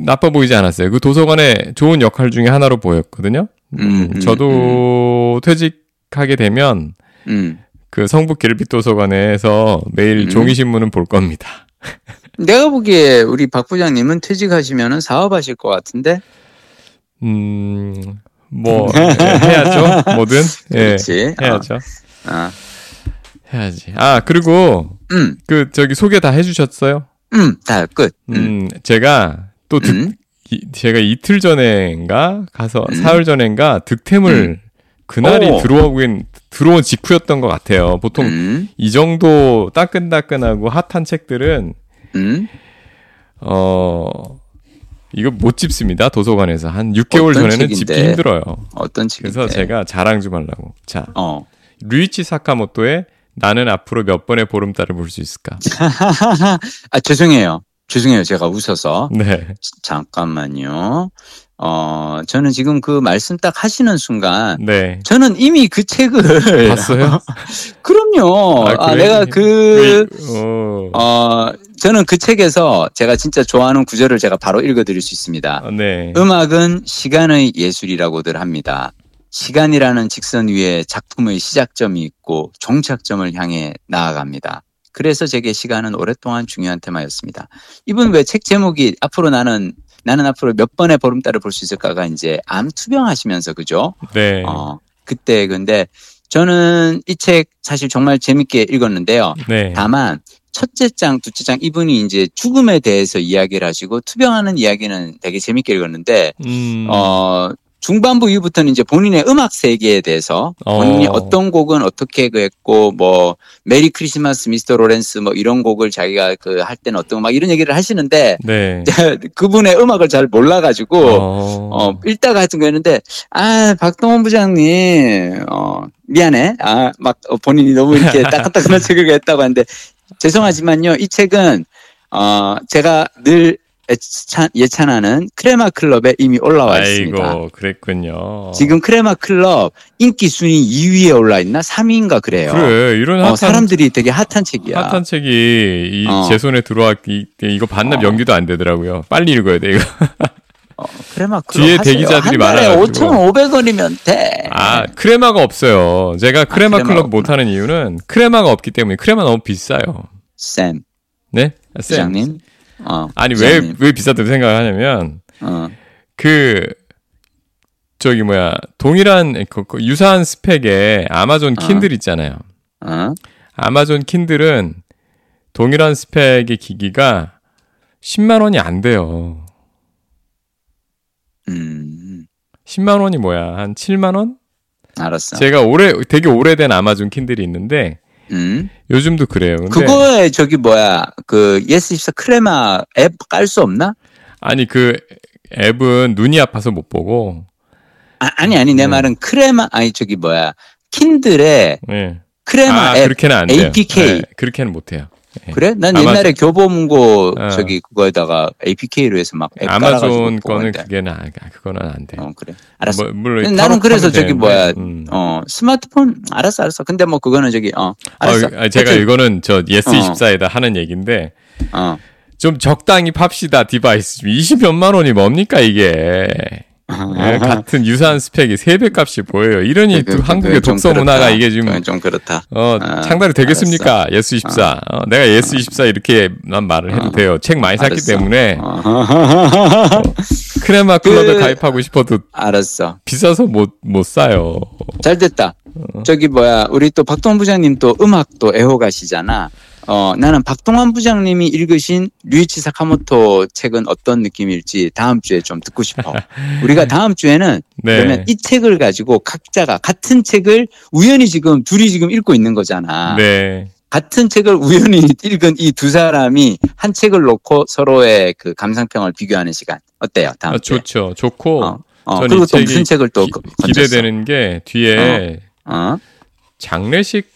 나빠 보이지 않았어요. 그 도서관의 좋은 역할 중에 하나로 보였거든요. 음, 음, 저도 음. 퇴직하게 되면, 음. 그 성북 길빛 도서관에서 매일 음. 종이 신문은 볼 겁니다. [LAUGHS] 내가 보기에 우리 박 부장님은 퇴직하시면은 사업하실 것 같은데. 음, 뭐 [LAUGHS] 해야죠, 뭐든. 예, 해야죠. 어. 아. 해야지. 아 그리고 음. 그 저기 소개 다 해주셨어요? 음, 다 끝. 음, 음 제가 또 득, 음. 이, 제가 이틀 전에인가 가서 음. 사흘 전에인가 득템을 음. 그날이 오. 들어오긴 들어온 직후였던 것 같아요. 보통 음. 이 정도 따끈따끈하고 핫한 책들은 음? 어 이거 못 집습니다 도서관에서 한 6개월 전에는 책인데? 집기 힘들어요. 어떤 책? 그래서 제가 자랑 좀 하려고. 자, 어. 루이치 사카모토의 나는 앞으로 몇 번의 보름달을 볼 수 있을까? [LAUGHS] 아 죄송해요. 죄송해요. 제가 웃어서. 네. 잠깐만요. 어, 저는 지금 그 말씀 딱 하시는 순간. 네. 저는 이미 그 책을. [LAUGHS] 봤어요? [LAUGHS] 그럼요. 아, 아 내가 그, 어. 어, 저는 그 책에서 제가 진짜 좋아하는 구절을 제가 바로 읽어드릴 수 있습니다. 아, 네. 음악은 시간의 예술이라고들 합니다. 시간이라는 직선 위에 작품의 시작점이 있고 종착점을 향해 나아갑니다. 그래서 제게 시간은 오랫동안 중요한 테마였습니다. 이분 왜 책 제목이 앞으로 나는 나는 앞으로 몇 번의 보름달을 볼 수 있을까가 이제 암 투병하시면서 그죠? 네. 어, 그때 근데 저는 이 책 사실 정말 재밌게 읽었는데요. 네. 다만 첫째 장, 둘째 장 이분이 이제 죽음에 대해서 이야기를 하시고 투병하는 이야기는 되게 재밌게 읽었는데 음. 어 중반부 이후부터는 이제 본인의 음악 세계에 대해서 본인이 어. 떤 곡은 어떻게 그 했고 뭐 Merry Christmas Mr. Lawrence 뭐 이런 곡을 자기가 그 할 때는 어떤 막 이런 얘기를 하시는데 네. [LAUGHS] 그분의 음악을 잘 몰라가지고 어, 어 읽다가 하여튼 그랬는데 아 박동원 부장님 어 미안해 아 막 본인이 너무 이렇게 [LAUGHS] 따끈따끈한 책을 했다고 하는데 죄송하지만요 이 책은 어 제가 늘 예찬, 예찬 하는 크레마 클럽에 이미 올라와 있습니다. 아이고, 그랬군요. 지금 크레마 클럽 인기 순위 2위에 올라 있나? 3위인가 그래요. 그래, 이런 어, 핫한, 어, 사람들이 되게 핫한 책이야. 핫한 책이 어. 제 손에 들어왔기 이거 반납 어. 연기도 안 되더라고요. 빨리 읽어야 돼, 이거. [LAUGHS] 어, 크레마 클럽 뒤에 하세요. 대기자들이 많아가지고 5,500원이면 돼. 아 크레마가 없어요. 제가 크레마 아, 클럽 못하는 이유는 크레마가 없기 때문에 크레마 너무 비싸요. 쌤. 네? 쌤. 부장님. 어, 아니 왜 왜 비싸다고 생각을 하냐면 어. 그 저기 뭐야 동일한 그, 그 유사한 스펙의 아마존 어. 킨들 있잖아요. 어? 아마존 킨들은 동일한 스펙의 기기가 10만 원이 안 돼요. 음. 10만 원이 뭐야? 한 7만 원? 알았어. 제가 오래 되게 오래된 아마존 킨들이 있는데 음. 요즘도 그래요. 그거에 저기 뭐야 그 예스 24 크레마 앱 깔 수 없나? 아니 그 앱은 눈이 아파서 못 보고. 아, 니 아니 내 네. 말은 크레마 아니 저기 뭐야 킨들에 네. 크레마 아, 앱 그렇게는 안 APK 네, 그렇게는 못 해요. 예. 그래? 난 아마존... 옛날에 교보문고 어. 저기 그거에다가 APK로 해서 막 아마존 거는 그게는 아, 그거는 안 돼. 어 그래. 알았어. 뭐, 물론 나는 그래서 저기 되는데, 뭐야 음. 어 스마트폰 알았어 알았어. 근데 뭐 그거는 저기 어 알았어. 어, 제가 하여튼, 이거는 저 예스 24에다 어. 하는 얘기인데 어. 좀 적당히 팝시다 device 20몇만 원이 뭡니까 이게. 네, 같은 유사한 스펙이 세배 값이 보여요. 이러니 그, 그, 한국의 독서 문화가 이게 지금 좀 그렇다. 어, 아, 창달이 되겠습니까? 예스 24. 아. 어, 내가 예스 24 이렇게만 말을 해도 아. 돼요. 책 많이 샀기 알았어. 때문에 어. 어, [LAUGHS] 크레마 클럽에 그, 가입하고 싶어도 알았어. 비싸서 못 못 사요. 잘 됐다. 어. 저기 뭐야 우리 또 박동 부장님 또 음악도 애호가시잖아. 어, 나는 박동환 부장님이 읽으신 류이치 사카모토 책은 어떤 느낌일지 다음 주에 좀 듣고 싶어. [LAUGHS] 우리가 다음 주에는 네. 그러면 이 책을 가지고 각자가 같은 책을 우연히 지금 둘이 지금 읽고 있는 거잖아. 네. 같은 책을 우연히 [LAUGHS] 읽은 이 두 사람이 한 책을 놓고 서로의 그 감상평을 비교하는 시간 어때요? 다음 아, 주에. 좋죠. 좋고. 어, 어, 그리고 또 무슨 책을 또 기, 기대되는 게 뒤에 어, 어? 장례식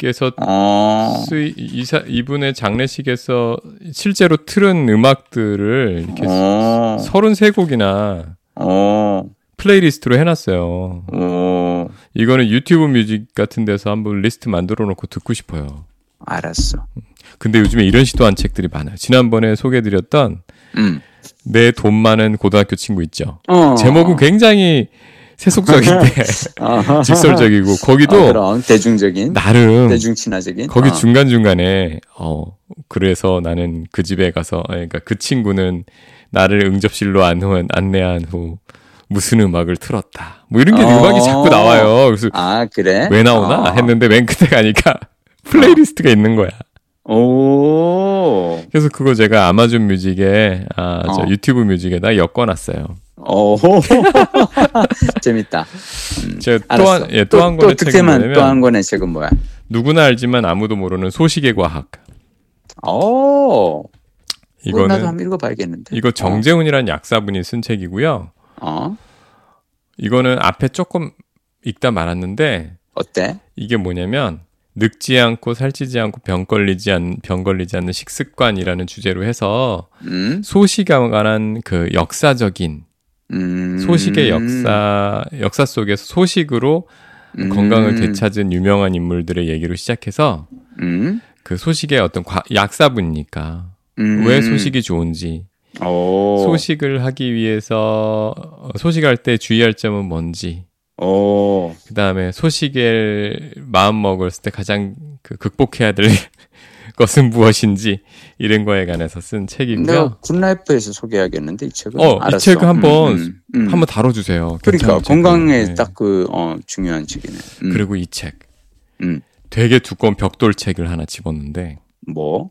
께서 어... 쓰이, 이사, 이분의 장례식에서 실제로 틀은 음악들을 이렇게 어... 33곡이나 어... playlist로 해놨어요. 어... 이거는 유튜브 뮤직 같은 데서 한번 리스트 만들어 놓고 듣고 싶어요. 알았어. 근데 요즘에 이런 시도한 책들이 많아요. 지난번에 소개해드렸던 음. 내돈 많은 고등학교 친구 있죠. 어. 제목은 굉장히 세속적인데 [LAUGHS] 직설적이고 거기도 어, 그럼 대중적인 나름 대중 친화적인 거기 어. 중간 중간에 어 그래서 나는 그 집에 가서 그러니까 그 친구는 나를 응접실로 안후, 안내한 후 무슨 음악을 틀었다. 뭐 이런 게 어. 음악이 자꾸 나와요. 그래서 아 그래 왜 나오나 어. 했는데 맨 끝에 가니까 [LAUGHS] playlist가 있는 거야. 오. 그래서 그거 제가 아마존 뮤직에 아, 저 어. 유튜브 뮤직에다 엮어놨어요. 오. [LAUGHS] 재밌다. 음, 제가 또한 예, 또한 권의 책은 또한 권의 책은 뭐야? 누구나 알지만 아무도 모르는 소식의 과학. 오. 이거는 나도 한번 읽어봐야겠는데. 이거 정재훈이라는 어. 약사분이 쓴 책이고요. 어. 이거는 앞에 조금 읽다 말았는데 어때? 이게 뭐냐면 늙지 않고 살찌지 않고 병 걸리지 않, 병 걸리지 않는 식습관이라는 주제로 해서 음? 소식에 관한 그 역사적인 음. 소식의 역사 역사 속에서 소식으로 음. 건강을 되찾은 유명한 인물들의 얘기로 시작해서 음. 그 소식의 어떤 과, 약사분이니까 음. 왜 소식이 좋은지 오. 소식을 하기 위해서 소식할 때 주의할 점은 뭔지 오. 그 다음에 소식을 마음 먹었을 때 가장 그 극복해야 될 것은 무엇인지 이런 거에 관해서 쓴 책이고요. 굿라이프에서 소개하겠는데 이 책은. 어, 알았어. 이 책을 한번 음, 음, 음. 한번 다뤄주세요. 그러니까 건강에 네. 딱그 어, 중요한 책이네. 음. 그리고 이 책, 음. 되게 두꺼운 벽돌 책을 하나 집었는데. 뭐?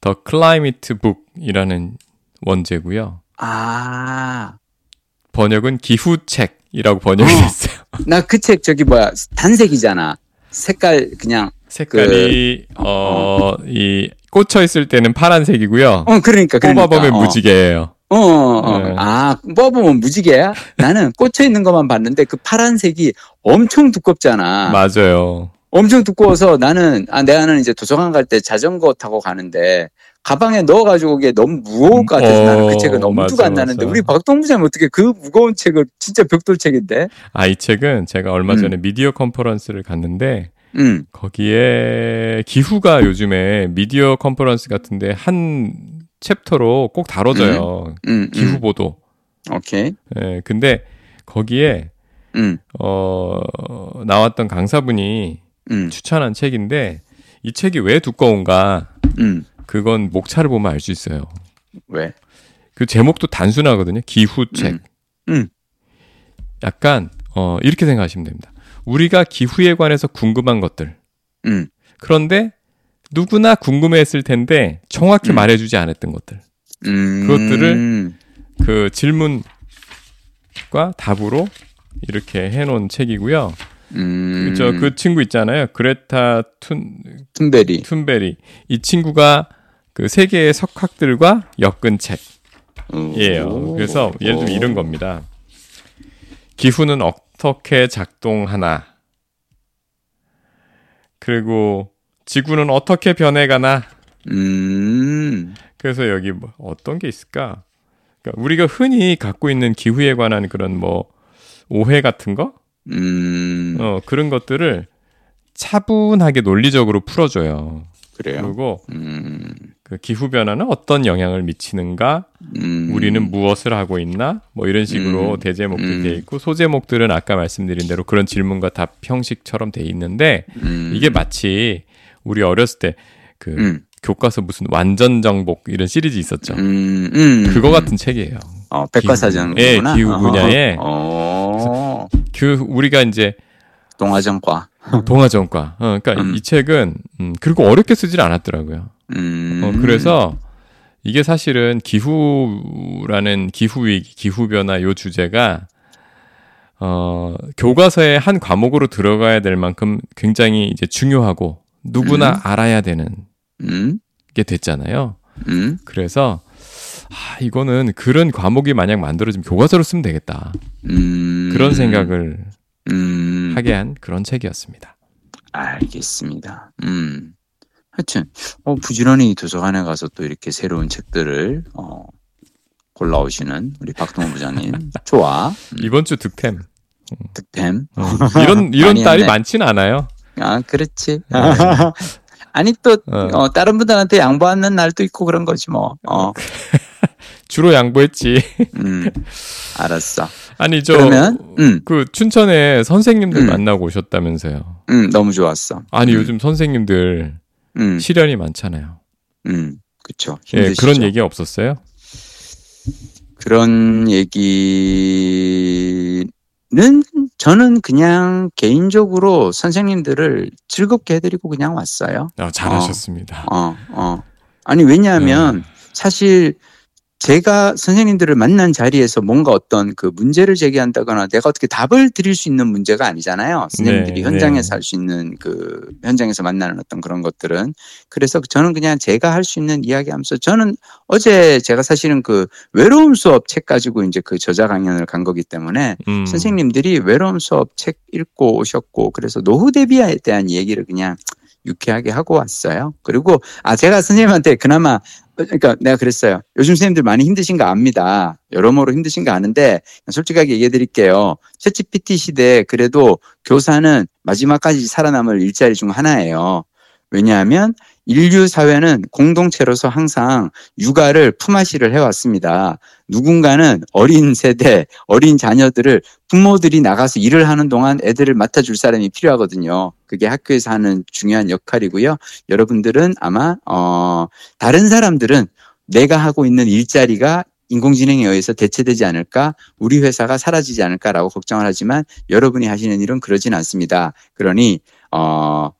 The Climate Book이라는 원제고요. 아. 번역은 기후책이라고 번역이 어. 됐어요. 나그 책 저기 뭐야 단색이잖아. 색깔 그냥 색깔이 그, 어이 어, 꽂혀 있을 때는 파란색이고요. 어 그러니까, 그러니까. 뽑아보면 어. 무지개예요. 어, 어, 어. 네. 아, 뽑아보면 무지개야? 나는 꽂혀 있는 것만 봤는데 그 파란색이 엄청 두껍잖아. 맞아요. 엄청 두꺼워서 나는, 아, 내가는 이제 도서관 갈 때 자전거 타고 가는데 가방에 넣어가지고 이게 너무 무거울 것 같아서 어, 나는 그 책을 너무 엄두가 안 나는데 우리 박동 부장님 어떻게 그 무거운 책을 진짜 벽돌 책인데? 아 이 책은 제가 얼마 전에 음. 미디어 컨퍼런스를 갔는데 음. 거기에 기후가 요즘에 미디어 컨퍼런스 같은데 한 챕터로 꼭 다뤄져요. 음. 음, 음. 기후 보도. 오케이. 예, 근데 거기에 음. 어 나왔던 강사분이 추천한 책인데 이 책이 왜 두꺼운가? 그건 목차를 보면 알 수 있어요. 왜? 그 제목도 단순하거든요. 기후책. 약간 어 이렇게 생각하시면 됩니다. 우리가 기후에 관해서 궁금한 것들. 음. 그런데 누구나 궁금했을 텐데 정확히 음. 말해주지 않았던 것들. 음. 그것들을 그 질문과 답으로 이렇게 해놓은 책이고요. 음. 그저 그 친구 있잖아요. 그레타 툰 툰베리. 툰베리. 이 친구가 그 세계의 석학들과 엮은 책이에요. 그래서 예를 들면 이런 겁니다. 기후는 어떻게 작동하나? 그리고 지구는 어떻게 변해가나? 음. 그래서 여기 뭐 어떤 게 있을까? 그러니까 우리가 흔히 갖고 있는 기후에 관한 그런 뭐 오해 같은 거? 음. 어, 그런 것들을 차분하게 논리적으로 풀어줘요. 그래요. 그리고 음. 그 기후 변화는 어떤 영향을 미치는가, 음. 우리는 무엇을 하고 있나, 뭐 이런 식으로 음. 대제목들이 음. 돼 있고 소제목들은 아까 말씀드린 대로 그런 질문과 답 형식처럼 돼 있는데 음. 이게 마치 우리 어렸을 때그 음. 교과서 무슨 완전 정복 이런 시리즈 있었죠. 그거 같은 책이에요. 어, 백과사전. 예, 기후 분야에. 어. 그 우리가 이제 동화전과. [LAUGHS] 동화전과. 어, 그러니까 음. 이 책은 음, 그리고 어렵게 쓰질 않았더라고요. 음. 어, 그래서 이게 사실은 기후라는 기후 위기, 기후 변화 요 주제가 어, 교과서의 한 과목으로 들어가야 될 만큼 굉장히 이제 중요하고 누구나 음. 알아야 되는 음. 게 됐잖아요. 음. 그래서 아, 이거는 그런 과목이 만약 만들어지면 교과서로 쓰면 되겠다. 음. 그런 생각을 음. 하게 한 그런 책이었습니다. 알겠습니다. 음. 하여튼, 어, 부지런히 도서관에 가서 또 이렇게 새로운 책들을, 어, 골라오시는 우리 박동원 부장님. [LAUGHS] 좋아. 음. 이번 주 득템. 득템. 어, [LAUGHS] 이런, 이런 딸이 많지는 않아요. 아, 그렇지. 네. [LAUGHS] 아니, 또, 어. 어, 다른 분들한테 양보하는 날도 있고 그런 거지, 뭐. 어. 주로 양보했지. 음, 알았어. 아니, 저, 그러면, 음. 그, 춘천에 선생님들 음. 만나고 오셨다면서요. 음, 너무 좋았어. 아니, 음. 요즘 선생님들 음. 시련이 많잖아요. 음, 그쵸. 예, 그런 얘기 없었어요? 그런 얘기는 저는 그냥 개인적으로 선생님들을 즐겁게 해드리고 그냥 왔어요. 아, 잘하셨습니다. 어, 어. 어. 아니, 왜냐하면 네. 사실 제가 선생님들을 만난 자리에서 뭔가 어떤 그 문제를 제기한다거나 내가 어떻게 답을 드릴 수 있는 문제가 아니잖아요. 선생님들이 네, 현장에서 네. 할수 있는 그 현장에서 만나는 어떤 그런 것들은 그래서 저는 그냥 제가 할 수 있는 이야기 하면서 저는 어제 제가 사실은 그 외로움 수업 책 가지고 이제 그 저자 강연을 간 거기 때문에 음. 선생님들이 외로움 수업 책 읽고 오셨고 그래서 노후 대비에 대한 얘기를 그냥 유쾌하게 하고 왔어요. 그리고 아 제가 선생님한테 그나마 그러니까 내가 그랬어요. 요즘 선생님들 많이 힘드신 거 압니다. 여러모로 힘드신 거 아는데 솔직하게 얘기해 드릴게요. 채찌 PT 시대에 그래도 교사는 마지막까지 살아남을 일자리 중 하나예요. 왜냐하면 인류 사회는 공동체로서 항상 육아를 품앗이를 해왔습니다. 누군가는 어린 세대, 어린 자녀들을 부모들이 나가서 일을 하는 동안 애들을 맡아줄 사람이 필요하거든요. 그게 학교에서 하는 중요한 역할이고요. 여러분들은 아마 어 다른 사람들은 내가 하고 있는 일자리가 인공지능에 의해서 대체되지 않을까, 우리 회사가 사라지지 않을까라고 걱정을 하지만 여러분이 하시는 일은 그러진 않습니다. 그러니 어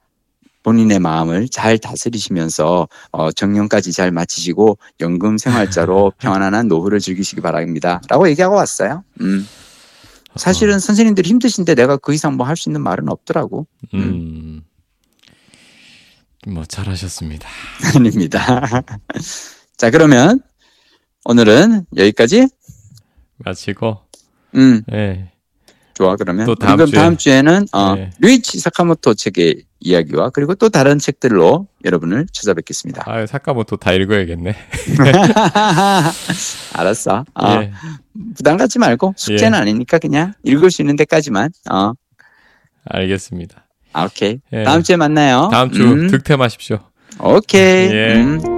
본인의 마음을 잘 다스리시면서 어, 정년까지 잘 마치시고 연금 생활자로 [LAUGHS] 평안한 노후를 즐기시기 바랍니다. 라고 얘기하고 왔어요. 음. 사실은 선생님들이 힘드신데 내가 그 이상 뭐 할 수 있는 말은 없더라고. 음. 음. 뭐 잘하셨습니다. [LAUGHS] 아닙니다. [LAUGHS] 자 그러면 오늘은 여기까지 마치고 음. 네. 좋아 그러면 또 다음, 주에. 다음 주에는 어, 네. 루이치 사카모토 책의 이야기와 그리고 또 다른 책들로 여러분을 찾아뵙겠습니다. 아, 사카모토 다 읽어야겠네. [LAUGHS] 알았어. 어, 예. 부담 갖지 말고 숙제는 예. 아니니까 그냥 읽을 수 있는 데까지만. 어. 알겠습니다. 아, 오케이. 예. 다음 주에 만나요. 다음 주 음. 득템하십시오. 오케이. 예. 음.